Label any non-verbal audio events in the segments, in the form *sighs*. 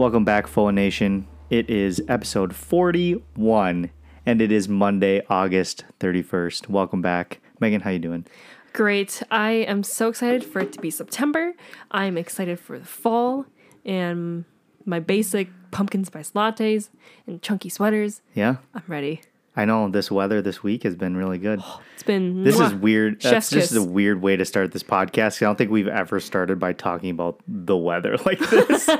Welcome back, Full Nation. It is episode 41, and it is Monday, August 31st. Welcome back. Megan, how you doing? Great. I am so excited for it to be September. I'm excited for the fall and my basic pumpkin spice lattes and chunky sweaters. Yeah? I'm ready. I know this weather this week has been really good. Oh, it's been This is weird. That's just kiss. a weird way to start this podcast. I don't think we've ever started by talking about the weather *laughs* like this. *laughs*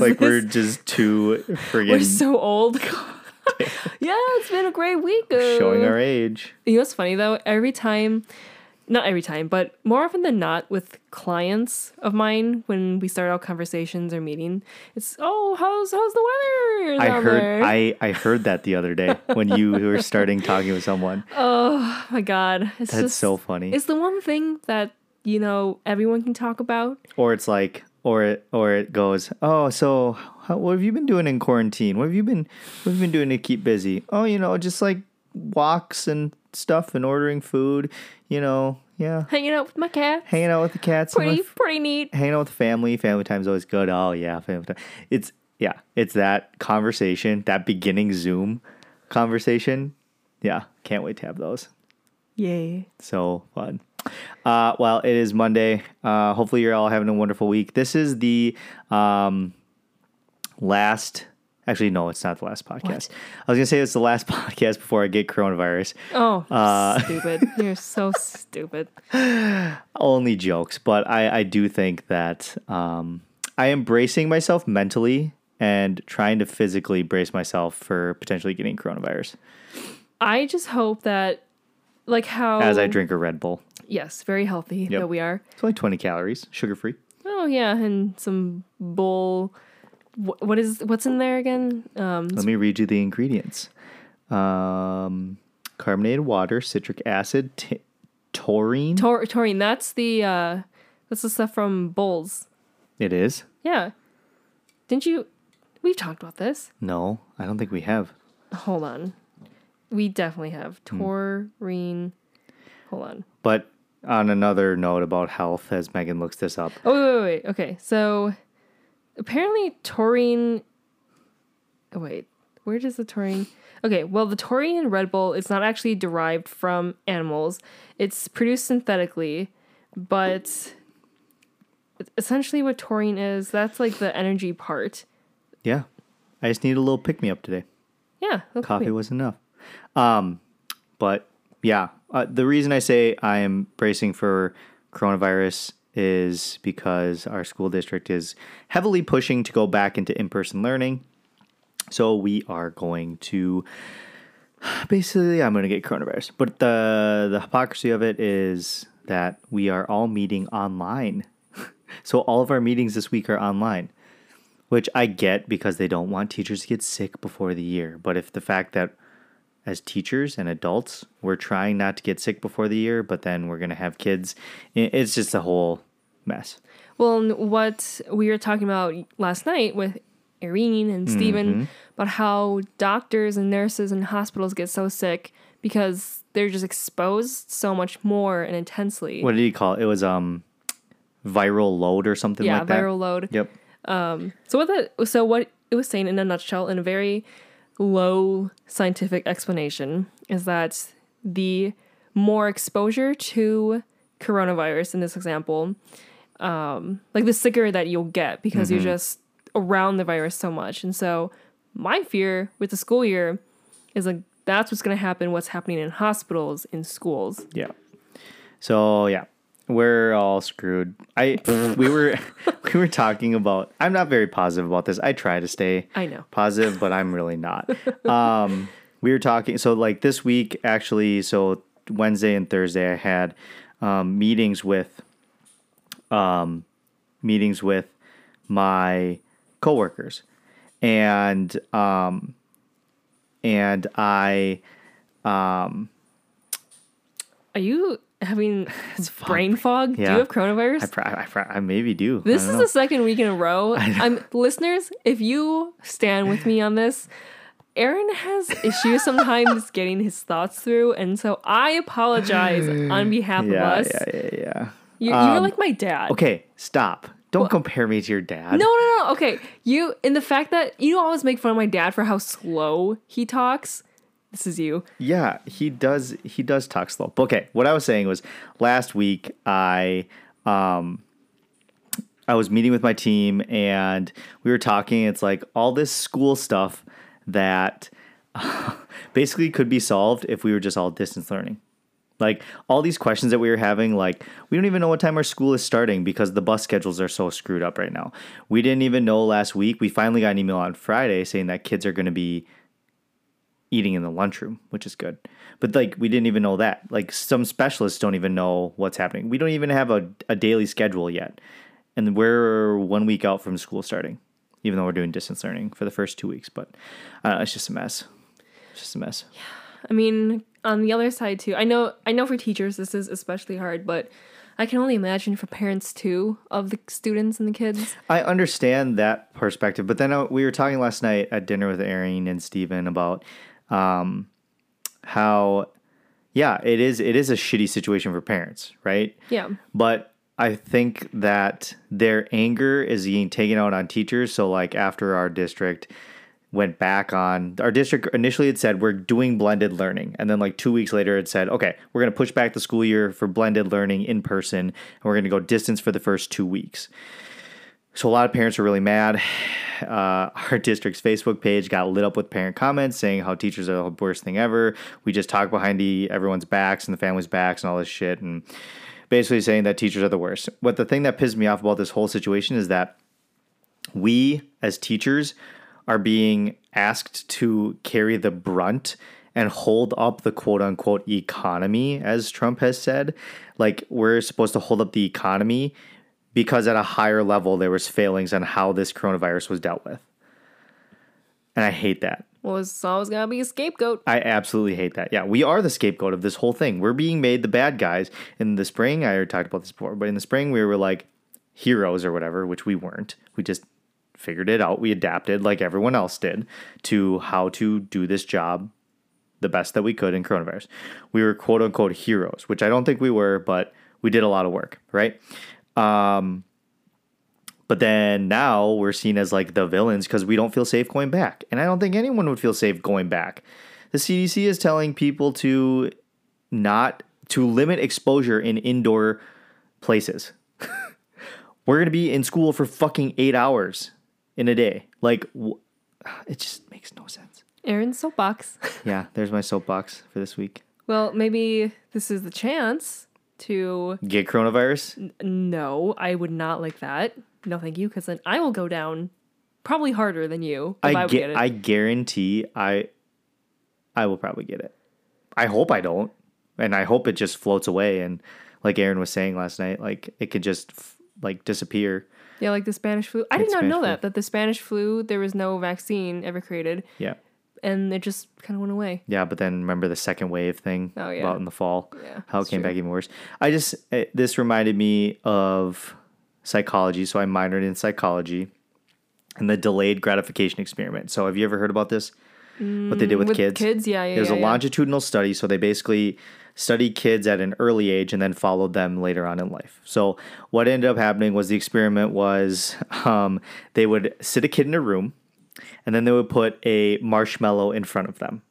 Like we're just too forgetting. we're so old. *laughs* yeah, it's been a great week. Uh, showing our age. You know what's funny though? Every time, not every time, but more often than not, with clients of mine, when we start out conversations or meeting, it's oh, how's how's the weather? I heard there?" I, I heard that the other day *laughs* when you were starting talking with someone. Oh my god, it's That's just so funny. It's the one thing that you know everyone can talk about. or it's like or it or it goes oh so how, what have you been doing in quarantine what have you been what have you been doing to keep busy oh you know just like walks and stuff and ordering food you know yeah Hanging out with my cat. hanging out with the cats Pretty with- pretty neat. hanging out with the family family time's always good oh yeah family time it's yeah it's that conversation that beginning zoom conversation yeah can't wait to have those Yay. so fun. Uh, well, it is Monday. Uh, hopefully, you're all having a wonderful week. This is the um, last. Actually, no, it's not the last podcast. I was gonna say it's the last *laughs* podcast before I get coronavirus. Oh, Uh, stupid. *laughs* You're so stupid. Only jokes, but I, I do think that um, I am bracing myself mentally and trying to physically brace myself for potentially getting coronavirus I just hope that, like how as I drink a Red Bull. Yes, very healthy Yep. that we are. It's only 20 calories, sugar free. Oh yeah, and some bull. wh- What is what's in there again? Um, Let me read you the ingredients um, carbonated water, citric acid, t- taurine. tor- taurine. That's the uh, that's the stuff from bulls. it is? Yeah. Didn't you? We've talked about this. No, I don't think we have. Hold on. We definitely have Hmm. taurine. Hold on. But on another note about health, as Megan looks this up, Oh wait, wait, wait. Okay, so apparently taurine. Oh wait, where does the taurine? Okay, well the taurine in Red Bull is not actually derived from animals. It's produced synthetically, but essentially what taurine is, that's like the energy part. yeah, I just need a little pick me up today. Yeah, Coffee was enough. Um, but yeah, uh, the reason I say I am bracing for coronavirus is because our school district is heavily pushing to go back into in person learning. So we are going to *sighs* basically I'm going to get coronavirus. But the the hypocrisy of it is that we are all meeting online. *laughs* so all of our meetings this week are online which I get because they don't want teachers to get sick before the year. But if the fact that as teachers and adults, we're trying not to get sick before the year, but then we're going to have kids, it's just a whole mess. Well, what we were talking about last night with Irene and Steven about how doctors and nurses and hospitals get so sick because they're just exposed so much more and intensely. What did he call it? It was um viral load or something yeah, like that. viral load. Yep. So what so what it was saying in a nutshell, in a very low scientific explanation, is that the more exposure to coronavirus in this example, um, like the sicker that you'll get because you're just around the virus so much. And so my fear with the school year is like that's what's gonna happen, what's happening in hospitals, in schools. Yeah. So yeah, we're all screwed. I *laughs* we were *laughs* we were talking about. I'm not very positive about this. I try to stay I know. positive, but I'm really not. Um, we were talking. So like this week, actually, so Wednesday and Thursday, I had um, meetings with um, meetings with my coworkers, and um, and I um. Are you having *sighs* brain fog? Yeah. Do you have coronavirus? I, pro- I, pro- I maybe do. This I is don't the second week in a row. *laughs* I'm listeners, if you stand with me on this, Aaron has issues *laughs* sometimes getting his thoughts through, and so I apologize on *sighs* behalf yeah, of us. yeah, yeah, yeah. You, Um, you're like my dad. Okay, stop. Don't compare me to your dad. No, no, no. Okay, you in the fact that you always make fun of my dad for how slow he talks. This is you. Yeah, he does. He does talk slow. Okay, what I was saying was last week I um I was meeting with my team and we were talking. It's like all this school stuff that *laughs* basically could be solved if we were just all distance learning. Like all these questions that we were having, like we don't even know what time our school is starting because the bus schedules are so screwed up right now. We didn't even know last week. We finally got an email on Friday saying that kids are going to be eating in the lunchroom, which is good. But like we didn't even know that. Like some specialists don't even know what's happening. We don't even have a, a daily schedule yet. And we're one week out from school starting, even though we're doing distance learning for the first two weeks. But uh, it's just a mess. It's just a mess. Yeah. I mean, on the other side too, I know I know for teachers this is especially hard, but I can only imagine for parents too of the students and the kids. I understand that perspective, but then uh, we were talking last night at dinner with Erin and Steven about um, how, yeah, it is it is a shitty situation for parents, right? Yeah. But I think that their anger is being taken out on teachers. So, like after our district went back on our district initially had said we're doing blended learning and then like two weeks later it said okay we're going to push back the school year for blended learning in person and we're going to go distance for the first two weeks so a lot of parents are really mad. *sighs* Uh, our district's facebook page got lit up with parent comments saying how teachers are the worst thing ever. We just talk behind the, everyone's backs and the family's backs and all this shit and basically saying that teachers are the worst. What the thing that pissed me off about this whole situation is that we as teachers are being asked to carry the brunt and hold up the quote unquote economy, as Trump has said. Like, we're supposed to hold up the economy because at a higher level there was failings on how this coronavirus was dealt with. And I hate that. Well, it's always gonna be a scapegoat. I absolutely hate that. Yeah, we are the scapegoat of this whole thing. We're being made the bad guys. In the spring, I already talked about this before, but in the spring we were like heroes or whatever, which we weren't. We just figured it out. We adapted like everyone else did to how to do this job the best that we could in coronavirus. We were quote unquote heroes, which I don't think we were, but we did a lot of work, right? Um, but then now we're seen as like the villains because we don't feel safe going back. And I don't think anyone would feel safe going back. The CDC is telling people to not to limit exposure in indoor places. *laughs* we're going to be in school for fucking 8 hours in a day. Like, it just makes no sense. Aaron's soapbox. Yeah, there's my soapbox for this week. well, maybe this is the chance to. Get coronavirus? No, I would not like that. No, thank you, because then I will go down probably harder than you if I, I would get. I guarantee I I will probably get it. I hope I don't. And I hope it just floats away and like Aaron was saying last night, like it could just f- like disappear. yeah, like the Spanish flu. I did not Spanish know flu. that that the Spanish flu there was no vaccine ever created, Yeah. And it just kind of went away. Yeah, but then remember the second wave thing Oh, yeah. about in the fall? Yeah, How it came true. back even worse. I just, it, this reminded me of psychology. So I minored in psychology and the delayed gratification experiment. So have you ever heard about this? what they did with, With kids? kids, yeah, yeah, It was yeah, a yeah. longitudinal study. So they basically studied kids at an early age and then followed them later on in life. So what ended up happening was the experiment was *laughs* um, they would sit a kid in a room and then they would put a marshmallow in front of them.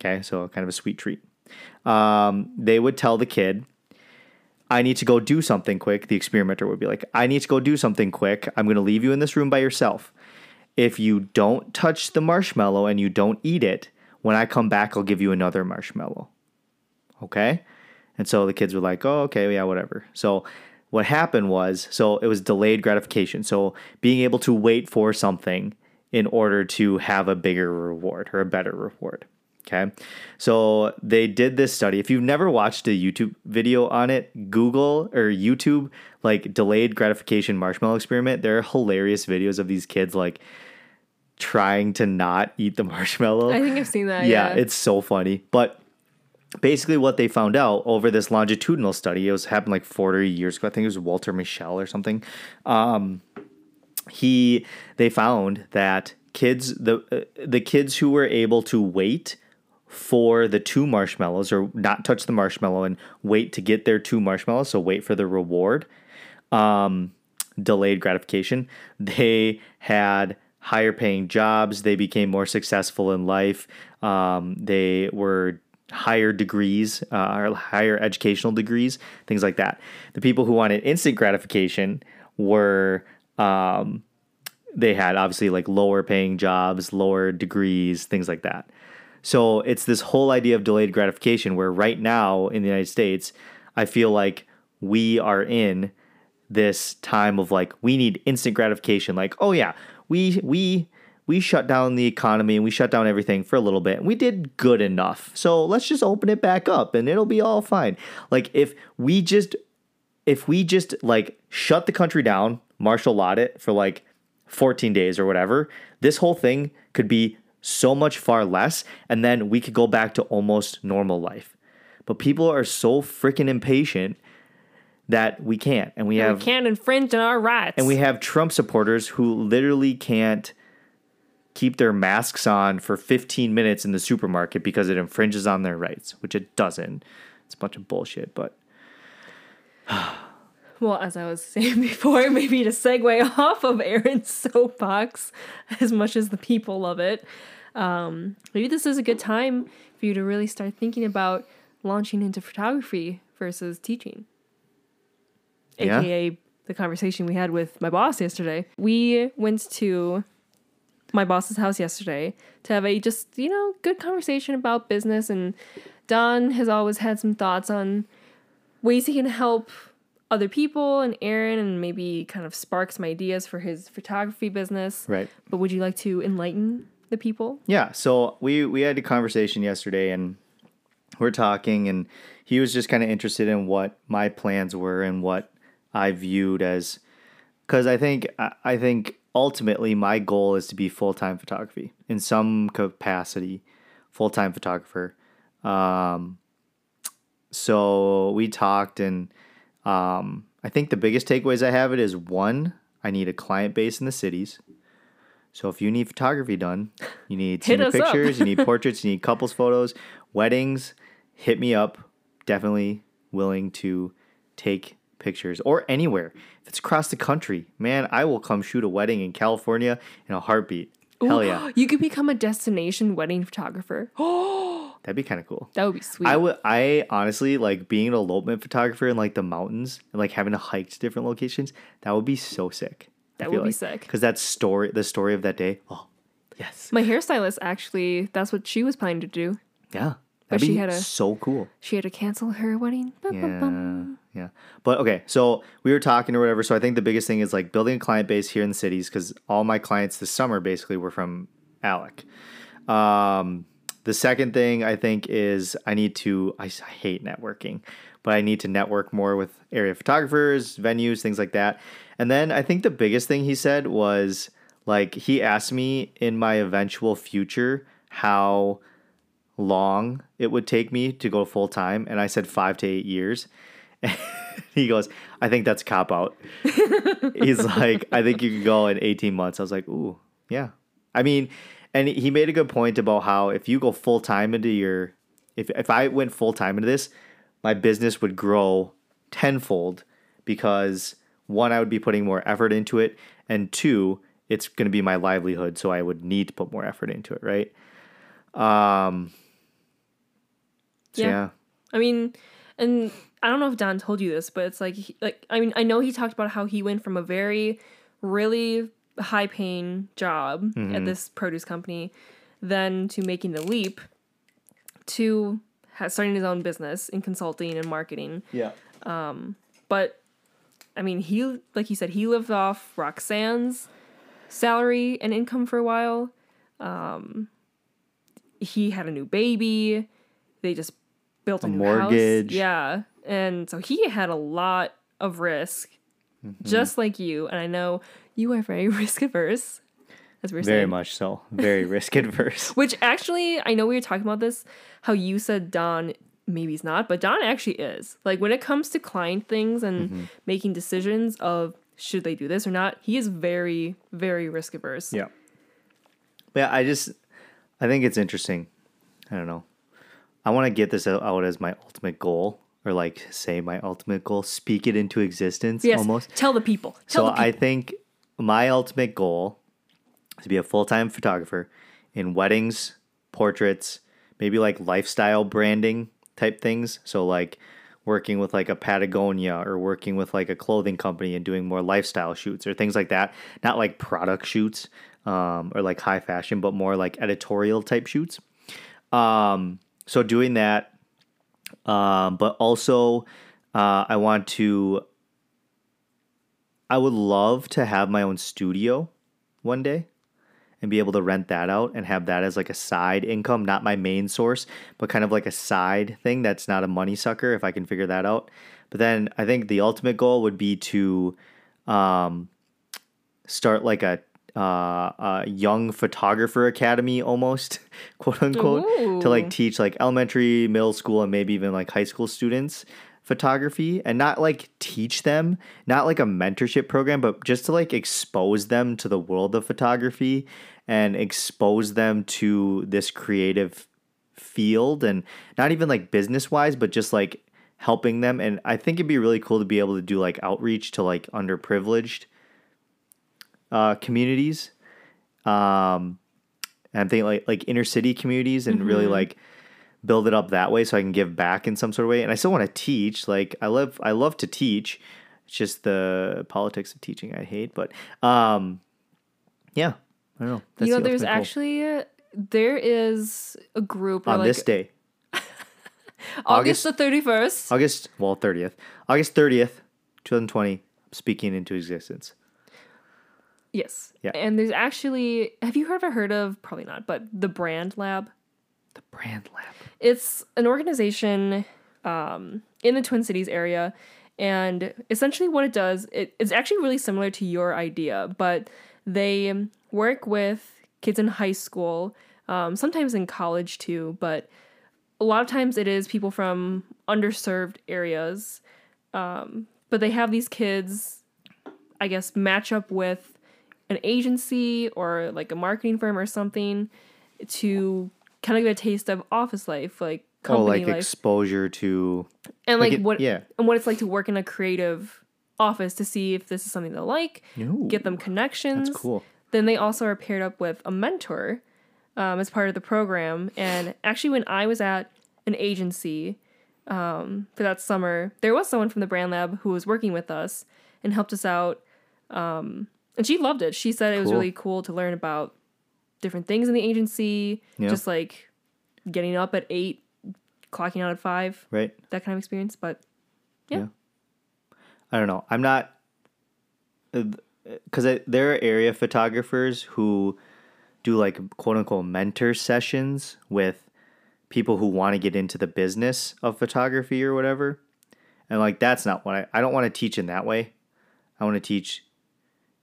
Okay, so kind of a sweet treat. Um, they would tell the kid, I need to go do something quick. The experimenter would be like, I need to go do something quick. I'm going to leave you in this room by yourself. If you don't touch the marshmallow and you don't eat it, when I come back, I'll give you another marshmallow. Okay? And so the kids were like, oh, okay, yeah, whatever. So what happened was, so it was delayed gratification. So being able to wait for something in order to have a bigger reward or a better reward. Okay. So they did this study. If you've never watched a YouTube video on it, Google or YouTube, like delayed gratification marshmallow experiment. There are hilarious videos of these kids like trying to not eat the *laughs* marshmallow. I think I've seen that. yeah, Yeah, it's so funny. But basically, what they found out over this longitudinal study, it was happened like 40 years ago. I think it was Walter Mischel or something. Um, he they found that kids the uh, the kids who were able to wait for the two marshmallows or not touch the marshmallow and wait to get their two marshmallows so wait for the reward um delayed gratification. They had higher paying jobs. They became more successful in life. Um, they were higher degrees, uh, or higher educational degrees, things like that. The people who wanted instant gratification were um, they had obviously like lower paying jobs, lower degrees, things like that. So it's this whole idea of delayed gratification where right now in the United States, I feel like we are in this time of like we need instant gratification. Like oh yeah we we we shut down the economy and we shut down everything for a little bit. And we did good enough. So let's just open it back up and it'll be all fine. Like if we just if we just like shut the country down martial law it for like 14 days or whatever this whole thing could be so much far less and then we could go back to almost normal life but people are so freaking impatient that we can't. And we have we can't infringe on our rights. and we have Trump supporters who literally can't keep their masks on for 15 minutes in the supermarket because it infringes on their rights, which it doesn't. It's a bunch of bullshit, but well, as I was *laughs* saying before, *laughs* maybe to segue *laughs* off of Aaron's soapbox, as much as the people love it, um, maybe this is a good time for you to really start thinking about launching into photography versus teaching. Yeah. AKA the conversation we had with my boss yesterday. We went to my boss's house yesterday to have a just, you know, good conversation about business and Don has always had some thoughts on ways he can help other people and Aaron and maybe kind of spark some ideas for his photography business. right. But would you like to enlighten the people? Yeah, so we we had a conversation yesterday and we're talking and he was just kind of interested in what my plans were and what I viewed as cuz I think I I think ultimately my goal is to be full-time photography in some capacity, full-time photographer. Um so we talked and um I think the biggest takeaways I have it is one, I need a client base in the cities. So if you need photography done, you need *laughs* senior pictures, you need *laughs* portraits, you need couples photos, weddings, hit me up. Definitely willing to take pictures or anywhere. If it's across the country, man, I will come shoot a wedding in California in a heartbeat. Hell yeah. *gasps* You could become a destination wedding photographer. *gasps* *gasps* That'd be kind of cool. that would be sweet. I would I honestly like being an elopement photographer in like the mountains and like having to hike to different locations. That would be so sick. That would be sick. Because that story the story of that day. Oh, yes. my hairstylist actually, that's what she was planning to do. Yeah. That'd she be had a- so cool. She had to cancel her wedding. Bum, bum, bum. Yeah, yeah. But okay, so we were talking or whatever. So I think the biggest thing is like building a client base here in the cities because all my clients this summer basically were from Alec. Um, the second thing I think is I need to. I hate networking, but I need to network more with area photographers, venues, things like that. And then I think the biggest thing he said was like he asked me in my eventual future how long it would take me to go full time, and I said five to eight years. *laughs* he goes, I think that's cop out. *laughs* He's like, I think you could go in 18 months. I was like, ooh, yeah. I mean, and he made a good point about how if you go full time into your, if, if I went full time into this, my business would grow tenfold because one, I would be putting more effort into it, and two, it's going to be my livelihood, so I would need to put more effort into it, right? Um, so Yeah. yeah. I mean, and I don't know if Don told you this, but it's like, he- like I mean, I know he talked about how he went from a very, really high paying job Mm-hmm. at this produce company, then to making the leap to ha- starting his own business in consulting and marketing. Yeah. Um, but I mean, he like he said, he lived off Roxanne's salary and income for a while. Um, he had a new baby. They just built a, A new mortgage. House. Yeah, and so he had a lot of risk, Mm-hmm. just like you. And I know you are very *laughs* risk averse, as we we're Very saying. much so. Very *laughs* risk adverse. Which actually, I know we were talking about this. How you said Don maybe he's not, but Don actually is. Like when it comes to client things and Mm-hmm. making decisions of should they do this or not, he is very, very risk averse. Yeah. But yeah, I just I think it's interesting. I don't know. I want to get this out out as my ultimate goal or like say my ultimate goal, speak it into existence Yes. almost. Tell the people. Tell So the people. I think my ultimate goal is to be a full time photographer in weddings, portraits, maybe like lifestyle branding type things. So like working with like a Patagonia or working with like a clothing company and doing more lifestyle shoots or things like that. Not like product shoots um, or like high fashion, but more like editorial type shoots. Um, so doing that, um, but also uh, I want to. I would love to have my own studio one day and be able to rent that out and have that as like a side income, not my main source, but kind of like a side thing that's not a money sucker if I can figure that out. But then I think the ultimate goal would be to um, start like a uh, a young photographer academy almost *laughs* quote unquote to like teach like elementary middle school and maybe even like high school students photography and not like teach them not like a mentorship program but just to like expose them to the world of photography and expose them to this creative field and not even like business wise but just like helping them. And i think it'd be really cool to be able to do like outreach to like underprivileged uh, communities um and i'm thinking like like inner city communities and really like build it up that way so i can give back in some sort of way and i still want to teach like i love i love to teach it's just the politics of teaching i hate but um yeah i don't know That's you know, the there's goal. actually there is a group on like this day August, August- the thirty first. August, well, 30th. August 30th, 2020, speaking into existence. Yes. Yeah. And there's actually have you ever heard of probably not, but the Brand Lab? The brand lab. It's an organization um, in the Twin Cities area, and essentially what it does, it, it's actually really similar to your idea, but they work with kids in high school, um, sometimes in college too, but a lot of times it is people from underserved areas. Um, but they have these kids, I guess, match up with an agency or like a marketing firm or something to kind of get a taste of office life, like company Oh, like life, exposure to. and like, like it- what yeah. and what it's like to work in a creative office to see if this is something they like, Ooh, get them connections. That's cool. Then they also are paired up with a mentor um, as part of the program. And actually, when I was at an agency um, for that summer, there was someone from the Brand Lab who was working with us and helped us out. Um, and she loved it. She said it was really cool to learn about different things in the agency, Yeah. just like getting up at eight, clocking out at five, Right. that kind of experience. But yeah. I don't know. I'm not. Uh, because uh, there are area photographers who do like quote unquote mentor sessions with people who want to get into the business of photography or whatever. And like, that's not what I. I don't want to teach in that way. I want to teach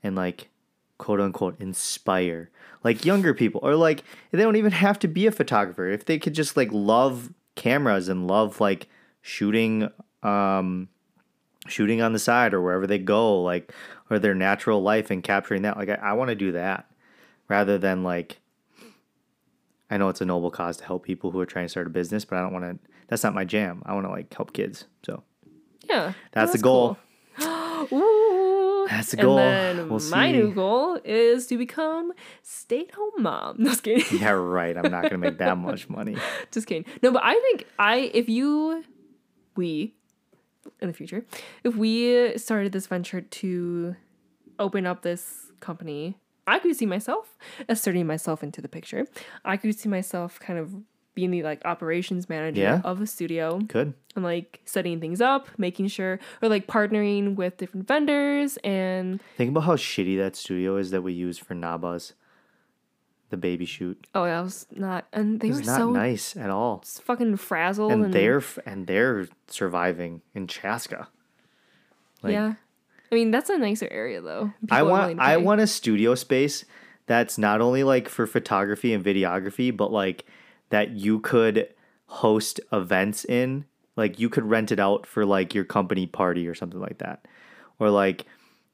and like quote unquote inspire like younger people or like they don't even have to be a photographer. If they could just like love cameras and love like shooting um shooting on the side or wherever they go like or their natural life and capturing that like i, I want to do that rather than like i know it's a noble cause to help people who are trying to start a business but i don't want to that's not my jam. I want to like help kids so. Yeah, that's the goal. *gasps* *gasps* Cool. That's the And goal. then We'll my new goal is to become stay-at-home mom. No, *laughs* just kidding. yeah right i'm not gonna make that *laughs* much money just kidding. No, but I think I if you we in the future, if we started this venture to open up this company, I could see myself asserting myself into the picture. I could see myself kind of being the like operations manager Yeah. of a studio good and like setting things up, making sure or like partnering with different vendors and think about how shitty that studio is that we use for nabas the baby shoot oh that was not and they it's were not so nice at all It's fucking frazzled and and, they're and they're surviving in chaska like, yeah. I mean that's a nicer area though. I People willing want I want a studio space that's not only like for photography and videography, but like that you could host events in. Like you could rent it out for like your company party or something like that. Or like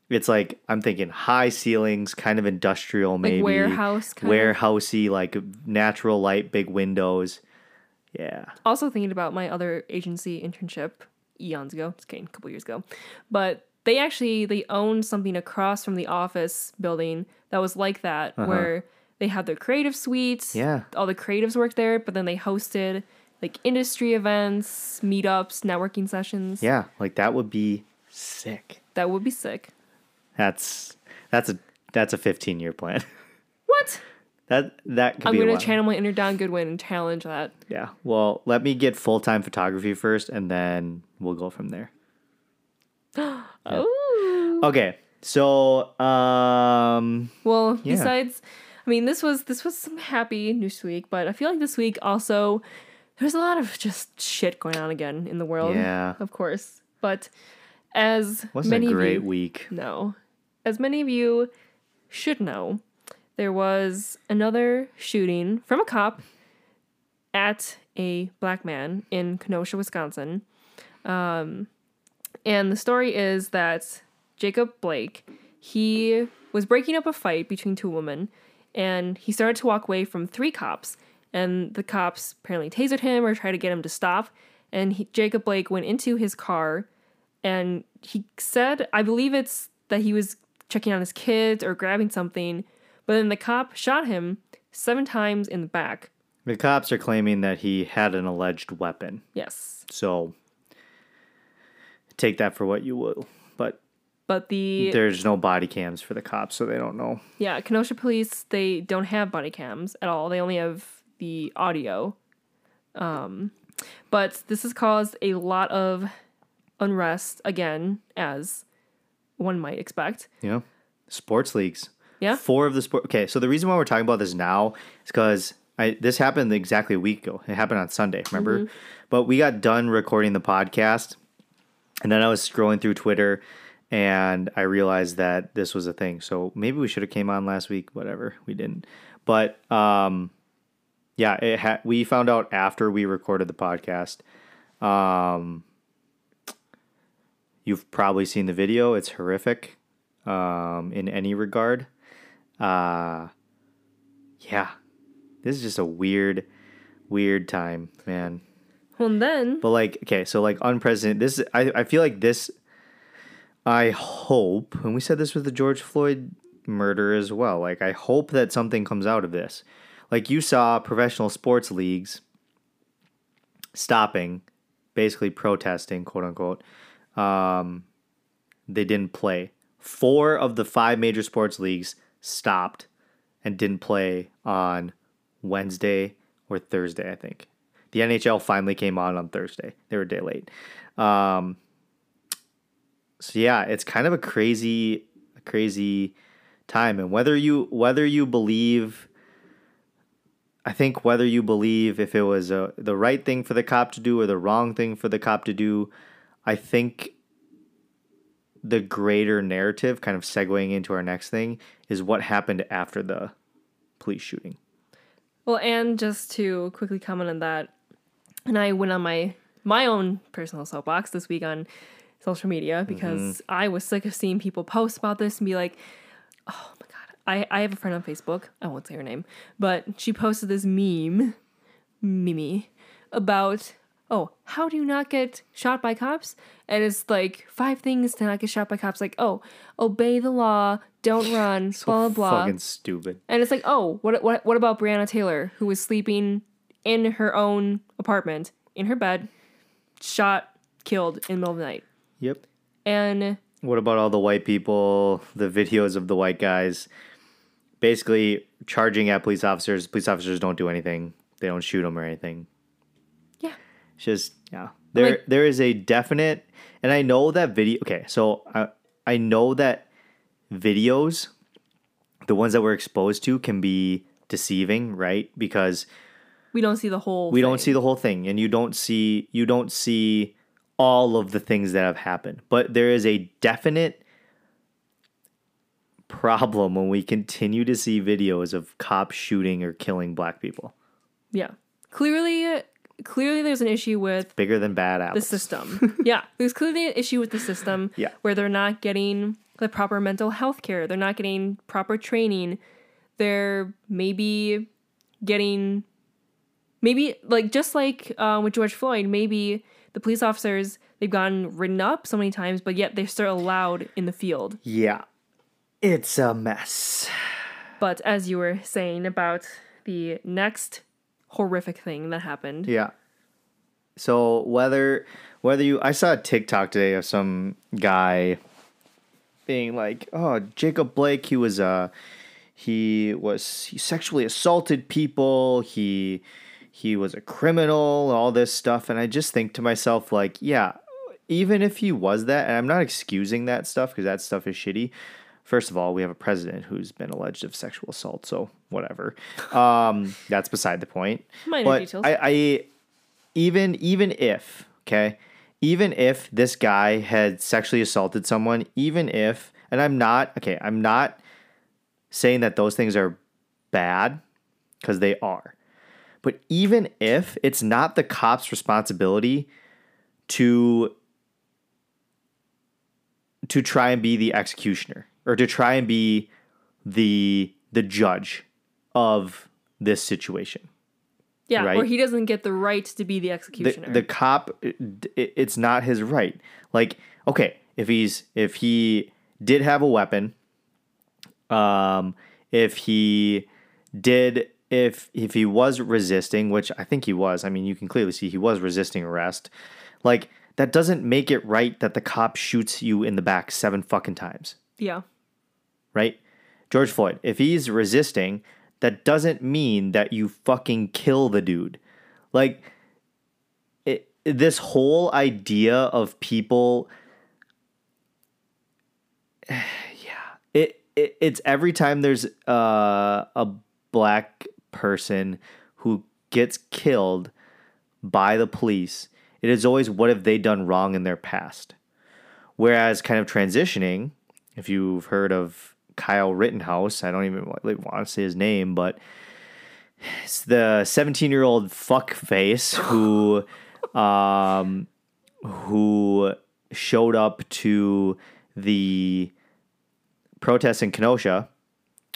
it's like I'm thinking high ceilings, kind of industrial maybe. warehouse kind of. warehousey, like natural light, big windows. Yeah. also thinking about my other agency internship eons ago. Just kidding, a couple years ago. But they actually they owned something across from the office building that was like that, uh-huh. where they had their creative suites. Yeah. all the creatives worked there, but then they hosted like industry events, meetups, networking sessions. Yeah, like that would be sick. That would be sick. That's that's a that's a 15 year plan. *laughs* What? that that could I'm gonna channel my inner Don Goodwin and challenge that. Yeah. Well, let me get full time photography first, and then we'll go from there. *gasps* Ooh. Okay. So, um, Well, Yeah. besides, I mean, this was this was some happy news week, but I feel like this week also there's a lot of just shit going on again in the world. Yeah. of course. But as wasn't many a great of you, week. no, as many of you should know, there was another shooting from a cop at a black man in Kenosha, Wisconsin. Um, and the story is that Jacob Blake, he was breaking up a fight between two women, and he started to walk away from three cops. And the cops apparently tasered him or tried to get him to stop. And he, Jacob Blake went into his car, and he said, I believe it's that he was checking on his kids or grabbing something, but then the cop shot him seven times in the back. The cops are claiming that he had an alleged weapon. Yes. So, take that for what you will. But the there's no body cams for the cops, so they don't know. Yeah, Kenosha police they don't have body cams at all. They only have the audio. Um, but this has caused a lot of unrest again, as one might expect. Yeah, sports leagues. Yeah. Four of the sport. Okay, so the reason why we're talking about this now is because I this happened exactly a week ago. It happened on Sunday, remember? Mm-hmm. But we got done recording the podcast, and then I was scrolling through Twitter, and I realized that this was a thing. So maybe we should have came on last week. Whatever, we didn't. But um, yeah, it ha- we found out after we recorded the podcast. Um, you've probably seen the video. It's horrific um, in any regard. Uh, yeah, this is just a weird, weird time, man. Well, then But like, okay, so like unprecedented. This I I feel like this. I hope, and we said this with the George Floyd murder as well. Like, I hope that something comes out of this. Like you saw professional sports leagues stopping, basically protesting, quote unquote. Um, they didn't play. Four of the five major sports leagues stopped and didn't play on Wednesday or Thursday, I think. The NHL finally came on on Thursday. They were a day late. Um, so yeah, it's kind of a crazy, crazy time, and whether you whether you believe, I think whether you believe if it was a, the right thing for the cop to do or the wrong thing for the cop to do, I think the greater narrative, kind of segueing into our next thing, is what happened after the police shooting. Well, and just to quickly comment on that, and I went on my my own personal soapbox this week on social media because mm-hmm. I was sick of seeing people post about this and be like, "Oh my god!" I I have a friend on Facebook. I won't say her name, but she posted this meme, Mimi, about oh how do you not get shot by cops? And it's like five things to not get shot by cops. Like oh, obey the law, don't *laughs* run, blah blah blah. Fucking stupid. And it's like, oh, what what what about Breonna Taylor, who was sleeping in her own apartment, in her bed, shot, killed in the middle of the night. Yep. And What about all the white people, the videos of the white guys basically charging at police officers? Police officers don't do anything. They don't shoot them or anything. yeah, It's just yeah. There Like- there is a definite and I know that video okay, so I I know that videos the ones that we're exposed to can be deceiving, right? Because we don't see the whole. we don't see the whole thing and you don't see you don't see all of the things that have happened but there is a definite problem when we continue to see videos of cops shooting or killing black people Yeah, clearly, clearly, there's an issue with bigger than bad the system. *laughs* yeah, there's clearly an issue with the system. Yeah. where they're not getting the proper mental health care. They're not getting proper training. They're maybe getting maybe like just like uh, with George Floyd, maybe the police officers they've gotten written up so many times, but yet they're still allowed in the field. Yeah. It's a mess. But as you were saying about the next horrific thing that happened, Yeah. So whether whether you I saw a TikTok today of some guy being like, "Oh, Jacob Blake, he was uh he was he sexually assaulted people, he he was a criminal, all this stuff." And I just think to myself like, yeah, even if he was that, and I'm not excusing that stuff because that stuff is shitty. First of all, we have a president who's been alleged of sexual assault, so whatever. *laughs* Um, that's beside the point. Minor but details. I, I even even if okay even if this guy had sexually assaulted someone even if and i'm not okay i'm not saying that those things are bad because they are but even if it's not the cop's responsibility to to try and be the executioner or to try and be the the judge of this situation yeah, or he doesn't get the right to be the the, executioner. the cop it, it- it's not his right like okay if he's if he did have a weapon um if he did if if he was resisting which i think he was i mean you can clearly see he was resisting arrest like that doesn't make it right that the cop shoots you in the back seven fucking times yeah, right? George Floyd, if he's resisting, that doesn't mean that you fucking kill the dude. Like, it, this whole idea of people, *sighs* yeah, it, it it's every time there's uh, a black person who gets killed by the police, it is always what have they done wrong in their past. Whereas, kind of transitioning, if you've heard of Kyle Rittenhouse, I don't even want to say his name, but it's the 17 year old fuck face *laughs* who, um, who showed up to the protest in Kenosha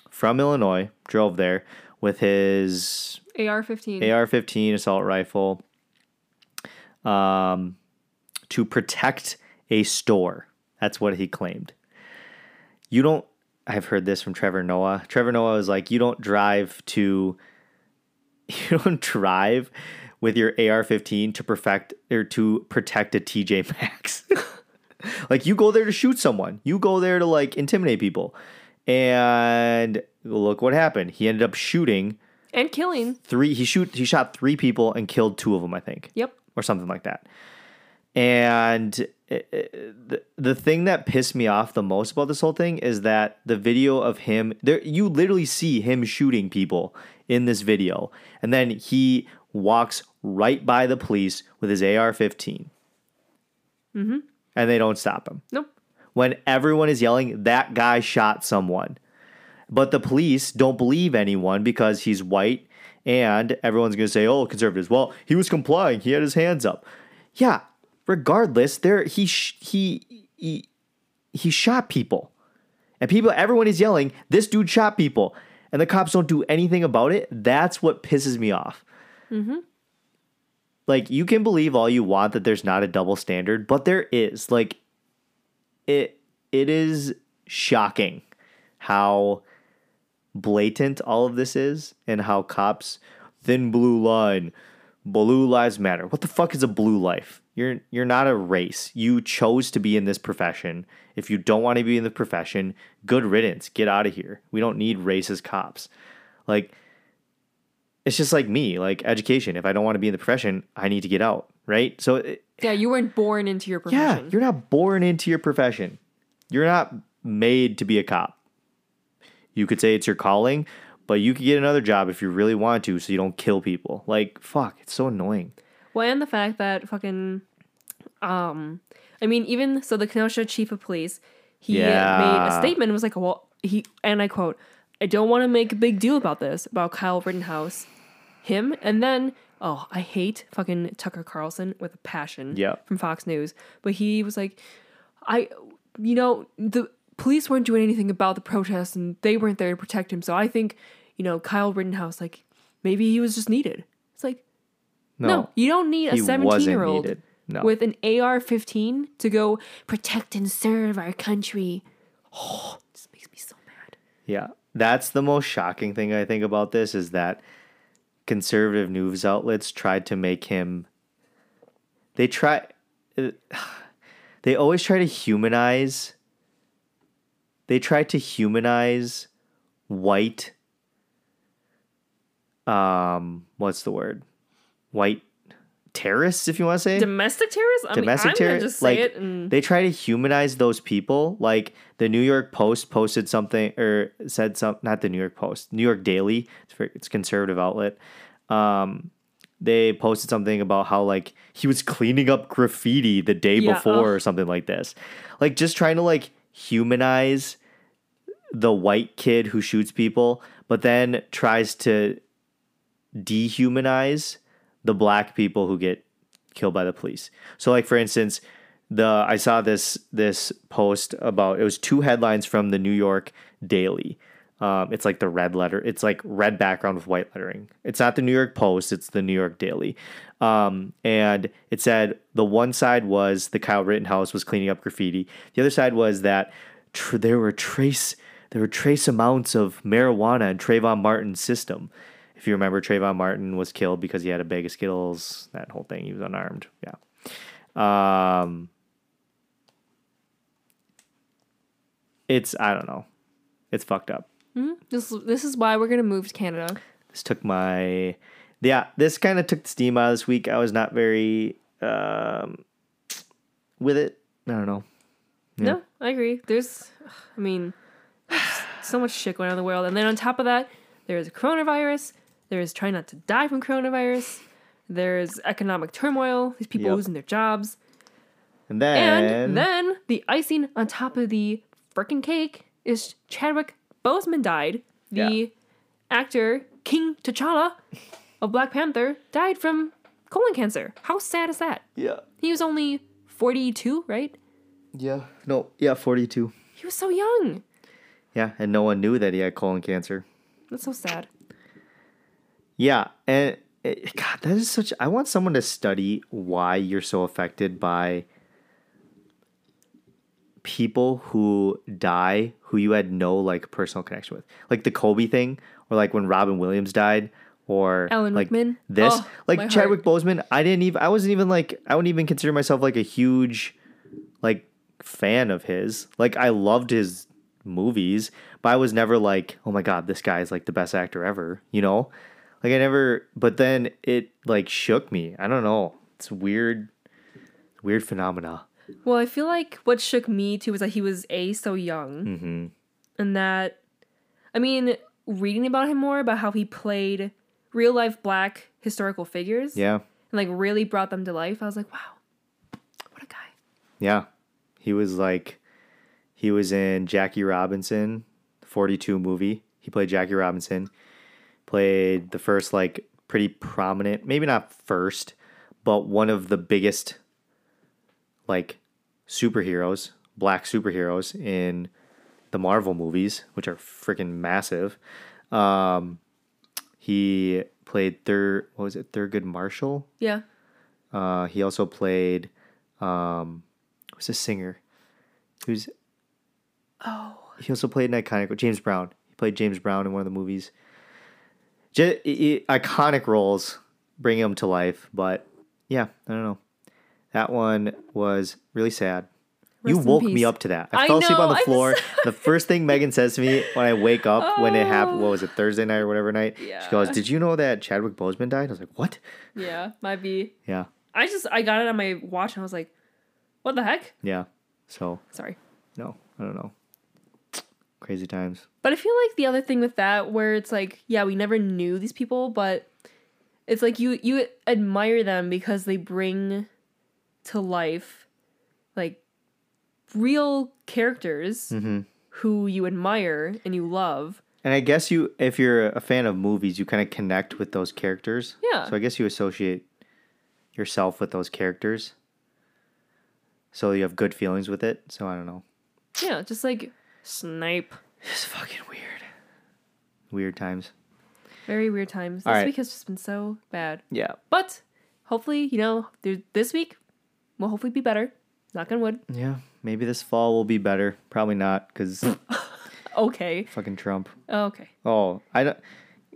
from Illinois, drove there with his AR fifteen. AR-15 assault rifle um, to protect a store. That's what he claimed. You don't. I've heard this from Trevor Noah. Trevor Noah was like, "You don't drive to. *laughs* You don't drive with your AR-15 to perfect or to protect a TJ Maxx. *laughs* like you go there to shoot someone. You go there to like intimidate people." And look what happened. He ended up shooting and killing. three he shoot he shot three people and killed two of them i think Yep. or something like that and uh, uh, the, the thing that pissed me off the most about this whole thing is that the video of him there you literally see him shooting people in this video and then he walks right by the police with his ar-15 and they don't stop him Nope. When everyone is yelling that guy shot someone. But the police don't believe anyone because he's white and everyone's going to say oh conservatives. Well he was complying. He had his hands up. Yeah regardless there he sh- he he he shot people. And people everyone is yelling this dude shot people. And the cops don't do anything about it. That's what pisses me off. Mm-hmm. Like you can believe all you want that there's not a double standard but there is. Like it it is shocking how blatant all of this is and how cops thin blue line blue lives matter. What the fuck is a blue life? You're you're not a race. You chose to be in this profession. If you don't want to be in the profession good riddance. Get out of here. We don't need racist cops. Like it's just like me like education. If i don't want to be in the profession i need to get out right? So it, Yeah, you weren't born into your profession. yeah, profession. you're not born into your profession. You're not made to be a cop. You could say it's your calling, but you could get another job if you really want to so you don't kill people. Like, fuck, it's so annoying. Well, and the fact that fucking, um, I mean, even so, the Kenosha chief of police, he made a statement. and Was like, well, he and I quote, "I don't want to make a big deal about this about Kyle Rittenhouse, him," and then. Oh, I hate fucking Tucker Carlson with a passion Yeah. from Fox News. But he was like, I, you know, the police weren't doing anything about the protests and they weren't there to protect him. So I think, you know, Kyle Rittenhouse, like, maybe he was just needed. It's like, No, no, you don't need a seventeen-year-old. No. with an AR-15 to go protect and serve our country. Oh, this makes me so mad. Yeah. That's the most shocking thing I think about this is that conservative news outlets tried to make him they try *sighs* they always try to humanize they try to humanize white um what's the word? White terrorists if you want to say Domestic terrorists? I domestic mean, I'm gonna terrorists like it and they try to humanize those people like the new york post posted something or said some not the new york post new york daily it's, very, it's a conservative outlet um they posted something about how like he was cleaning up graffiti the day Yeah, before ugh. or something like this like just trying to like humanize the white kid who shoots people but then tries to dehumanize the black people who get killed by the police. So like for instance, the I saw this this post about it was two headlines from the New York Daily. Um, it's like the red letter. It's like red background with white lettering. It's not the New York Post. It's the New York Daily. Um, and it said the one side was the Kyle Rittenhouse was cleaning up graffiti. The other side was that tr- there were trace there were trace amounts of marijuana in Trayvon Martin's system. If you remember, Trayvon Martin was killed because he had a bag of Skittles. That whole thing. He was unarmed. Yeah. Um, it's I don't know. It's fucked up. this this is why we're gonna move to Canada. This took my yeah. This kind of took the steam out of this week. I was not very um with it. I don't know. No, I agree. There's, I mean, *sighs* so much shit going on in the world, and then on top of that, there's coronavirus. There's trying not to die from coronavirus. There's economic turmoil. These people Yep. losing their jobs, And then, and then the icing on top of the frickin' cake is Chadwick Boseman died. The Yeah. actor King T'Challa of Black Panther died from colon cancer. How sad is that? yeah, He was only 42, right? yeah, no, yeah, forty-two. He was so young. Yeah, and no one knew that he had colon cancer. That's so sad. Yeah, and it, God, that is such. I want someone to study why you're so affected by people who die who you had no like personal connection with, like the Kobe thing, or like when Robin Williams died, or Alan like Rickman? This, Oh, like. Chadwick Boseman. I didn't even. I wasn't even like. I wouldn't even consider myself like a huge, like fan of his. Like I loved his movies, but I was never like, oh my god, this guy is like the best actor ever. You know, like I never. But then it like shook me. I don't know. It's weird, weird phenomena. Well, I feel like what shook me too was that he was a so young, Mm-hmm. and that, I mean, reading about him more about how he played real life black historical figures, Yeah, and like really brought them to life. I was like, wow, what a guy. yeah. He was like, he was in Jackie Robinson, forty two movie. He played Jackie Robinson. Played the first like pretty prominent, maybe not first, but one of the biggest like superheroes, black superheroes in the Marvel movies, which are freaking massive. Um, he played Thur. What was it? Thurgood Marshall. Yeah, Uh, he also played. Um, who's a singer? Who's oh, he also played an iconic James Brown. He played James Brown in one of the movies. J- i- i- iconic roles bring him to life, but yeah, I don't know. That one was really sad. you Rest in woke me up to that. I, I fell asleep on the floor. the first thing *laughs* Megan says to me when I wake up when it happened, Oh. what was it, Thursday night or whatever night? Yeah. She goes, Did you know that Chadwick Boseman died? I was like, What? yeah, might be. Yeah, I just I got it on my watch and I was like, what the heck? yeah. So, Sorry. no, I don't know. Crazy times. But I feel like the other thing with that, where it's like, yeah, we never knew these people, but it's like you you admire them because they bring to life like real characters Mm-hmm. who you admire and you love. And I guess you, if you're a fan of movies, you kind of connect with those characters. Yeah. So I guess you associate yourself with those characters. So you have good feelings with it. So I don't know. Yeah, just like Snipe. It's fucking weird. Weird times. Very weird times. This right. week has just been so bad. Yeah. But hopefully, you know, this week will hopefully be better. Knock on wood. Yeah, maybe this fall will be better. Probably not because *laughs* Okay. fucking Trump. Okay. Oh, I don't.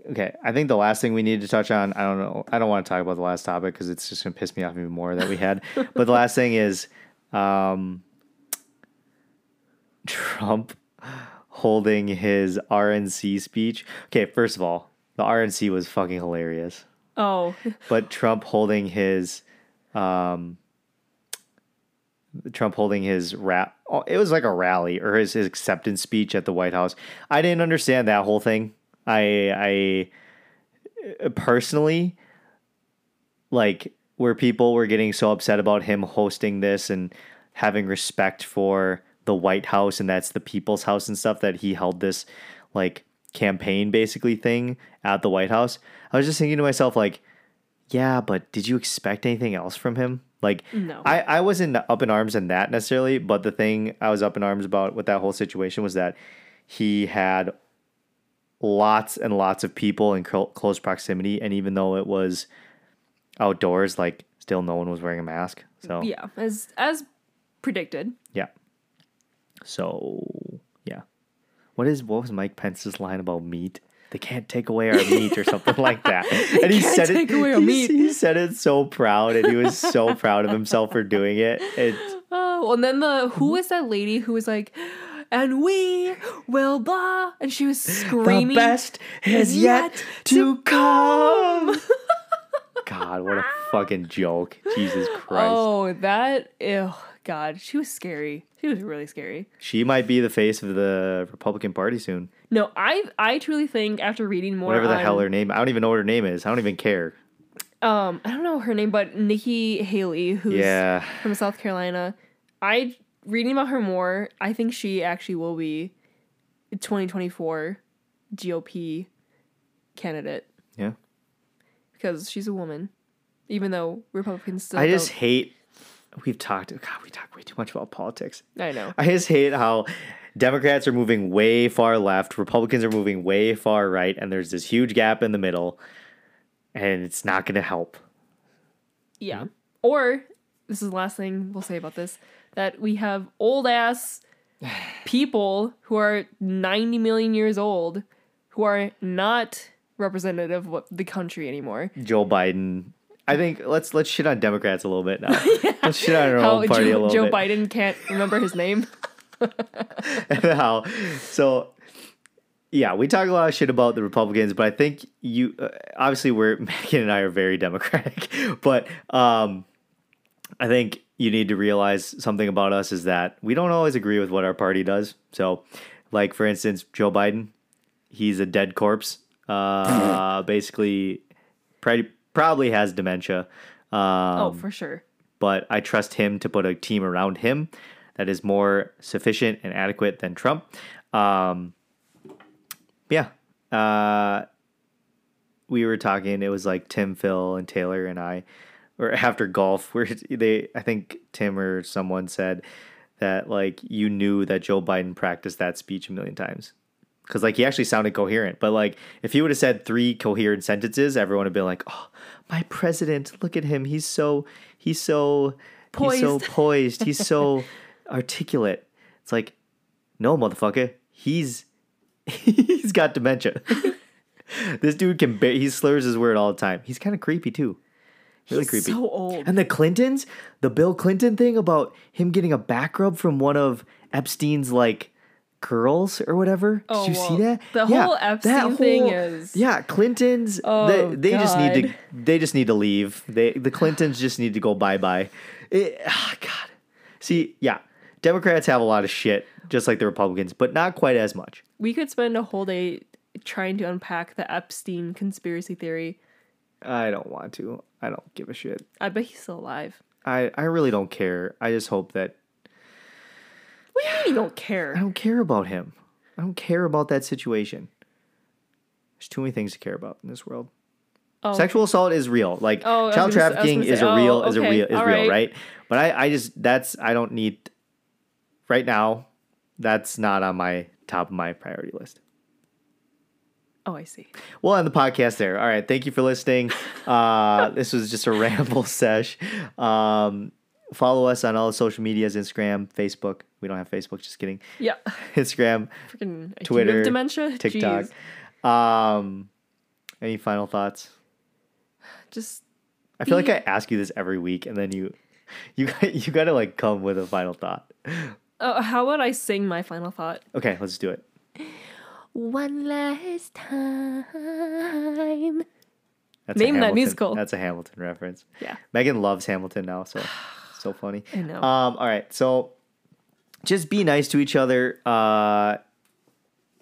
Okay, I think the last thing we need to touch on. I don't know. I don't want to talk about the last topic because it's just gonna piss me off even more that we had. *laughs* but the last thing is, um, Trump holding his RNC speech. Okay, first of all, the RNC was fucking hilarious. Oh, *laughs* but Trump holding his um Trump holding his rap it was like a rally or his, his acceptance speech at the White House. I didn't understand that whole thing. I I personally like where people were getting so upset about him hosting this and having respect for the White House and that's the people's house and stuff that he held this like campaign basically thing at the White House. I was just thinking to myself like, yeah, but did you expect anything else from him? Like, No. I, I wasn't up in arms in that necessarily, but the thing I was up in arms about with that whole situation was that he had lots and lots of people in clo- close proximity, and even though it was outdoors, like still no one was wearing a mask. So yeah, as as predicted. So yeah. What is what was Mike Pence's line about meat? They can't take away our meat or something like *laughs* that. And he said take it. away our he, meat. he said it so proud, and he was so *laughs* proud of himself for doing it. It Oh, and then the who was that lady who was like, and we will blah, and she was screaming. the best is yet to come. *laughs* God, what a fucking joke! Jesus oh, Christ. Oh, that ew, God, she was scary. She was really scary. She might be the face of the Republican Party soon. No, I I truly think after reading more, Whatever the on, hell her name. I don't even know what her name is. I don't even care. um, I don't know her name, but Nikki Haley, who's Yeah. from South Carolina. I reading about her more. I think she actually will be 2024 GOP candidate Yeah. because she's a woman. Even though Republicans still I just hate. We've talked. God, we talk way too much about politics. I know. I just hate how Democrats are moving way far left, Republicans are moving way far right, and there's this huge gap in the middle, and it's not going to help. Yeah. Hmm? Or this is the last thing we'll say about this that we have old ass *sighs* people who are 90 million years old who are not representative of the country anymore. Joe Biden. I think let's let's shit on Democrats a little bit now. *laughs* Let's shit on our How own party a Joe, little Joe bit. Joe Biden can't remember his name. *laughs* *laughs* how so yeah we talk a lot of shit about the republicans but i think you uh, obviously we're megan and i are very democratic but um i think you need to realize something about us is that we don't always agree with what our party does so like for instance joe biden he's a dead corpse uh basically probably probably has dementia um, oh, for sure. but I trust him to put a team around him that is more sufficient and adequate than Trump. Um, yeah. Uh, we were talking, it was like Tim, Phil, and Taylor and I, or after golf, where *laughs* they, I think Tim or someone said that like you knew that Joe Biden practiced that speech a million times. Cause like he actually sounded coherent, but like if he would have said three coherent sentences, everyone would have been like, "Oh, my president! Look at him. He's so he's so he's so Poised." poised. He's so *laughs* articulate." It's like, no, motherfucker. He's he's got dementia. *laughs* this dude can ba- he slurs his word all the time. He's kind of creepy too. Really He's creepy. so old. And the Clintons, the Bill Clinton thing about him getting a back rub from one of Epstein's like girls or whatever. Oh, Did you see that? the Yeah, whole Epstein thing is- Yeah, Clintons Oh, they, they just need to they just need to leave. They the Clintons just need to go bye-bye. It, ah, god. See, yeah. Democrats have a lot of shit just like the Republicans, but not quite as much. We could spend a whole day trying to unpack the Epstein conspiracy theory. I don't want to. I don't give a shit. I bet he's still alive. I, I really don't care. I just hope that What do you mean you don't care? I don't care about him. I don't care about that situation. There's too many things to care about in this world. Oh, Sexual assault is real. Like Oh, child gonna s- I was trafficking is say, a real oh, is a real is all real, right. right? But I, I just that's I don't need right now, that's not on my top of my priority list. Oh, I see. We'll end the podcast there. All right. Thank you for listening. *laughs* Uh, this was just a ramble *laughs* sesh. Um, follow us on all the social medias Instagram, Facebook. We don't have Facebook, just kidding. Yeah. *laughs* Instagram, Freaking Twitter, dementia. TikTok. Jeez. Um, any final thoughts? Just I feel like I ask you this every week, and then you, *laughs* you, *laughs* you got to like come with a final thought. oh, how about I sing my final thought? Okay, let's do it. One last time. That's Name that musical. That's a Hamilton reference. Yeah. Megan loves Hamilton now, so *sighs* so funny. I know. Um, all right, so just be nice to each other. Uh,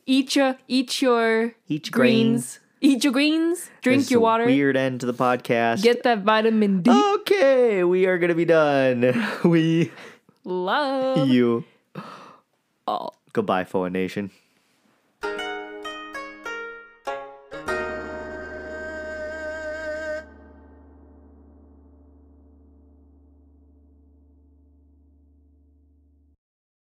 Eat your eat your eat greens. Eat your greens. Drink This is your water. Weird end to the podcast. Get that vitamin D. okay, we are gonna be done. *laughs* We Love you all. goodbye, Foa Nation.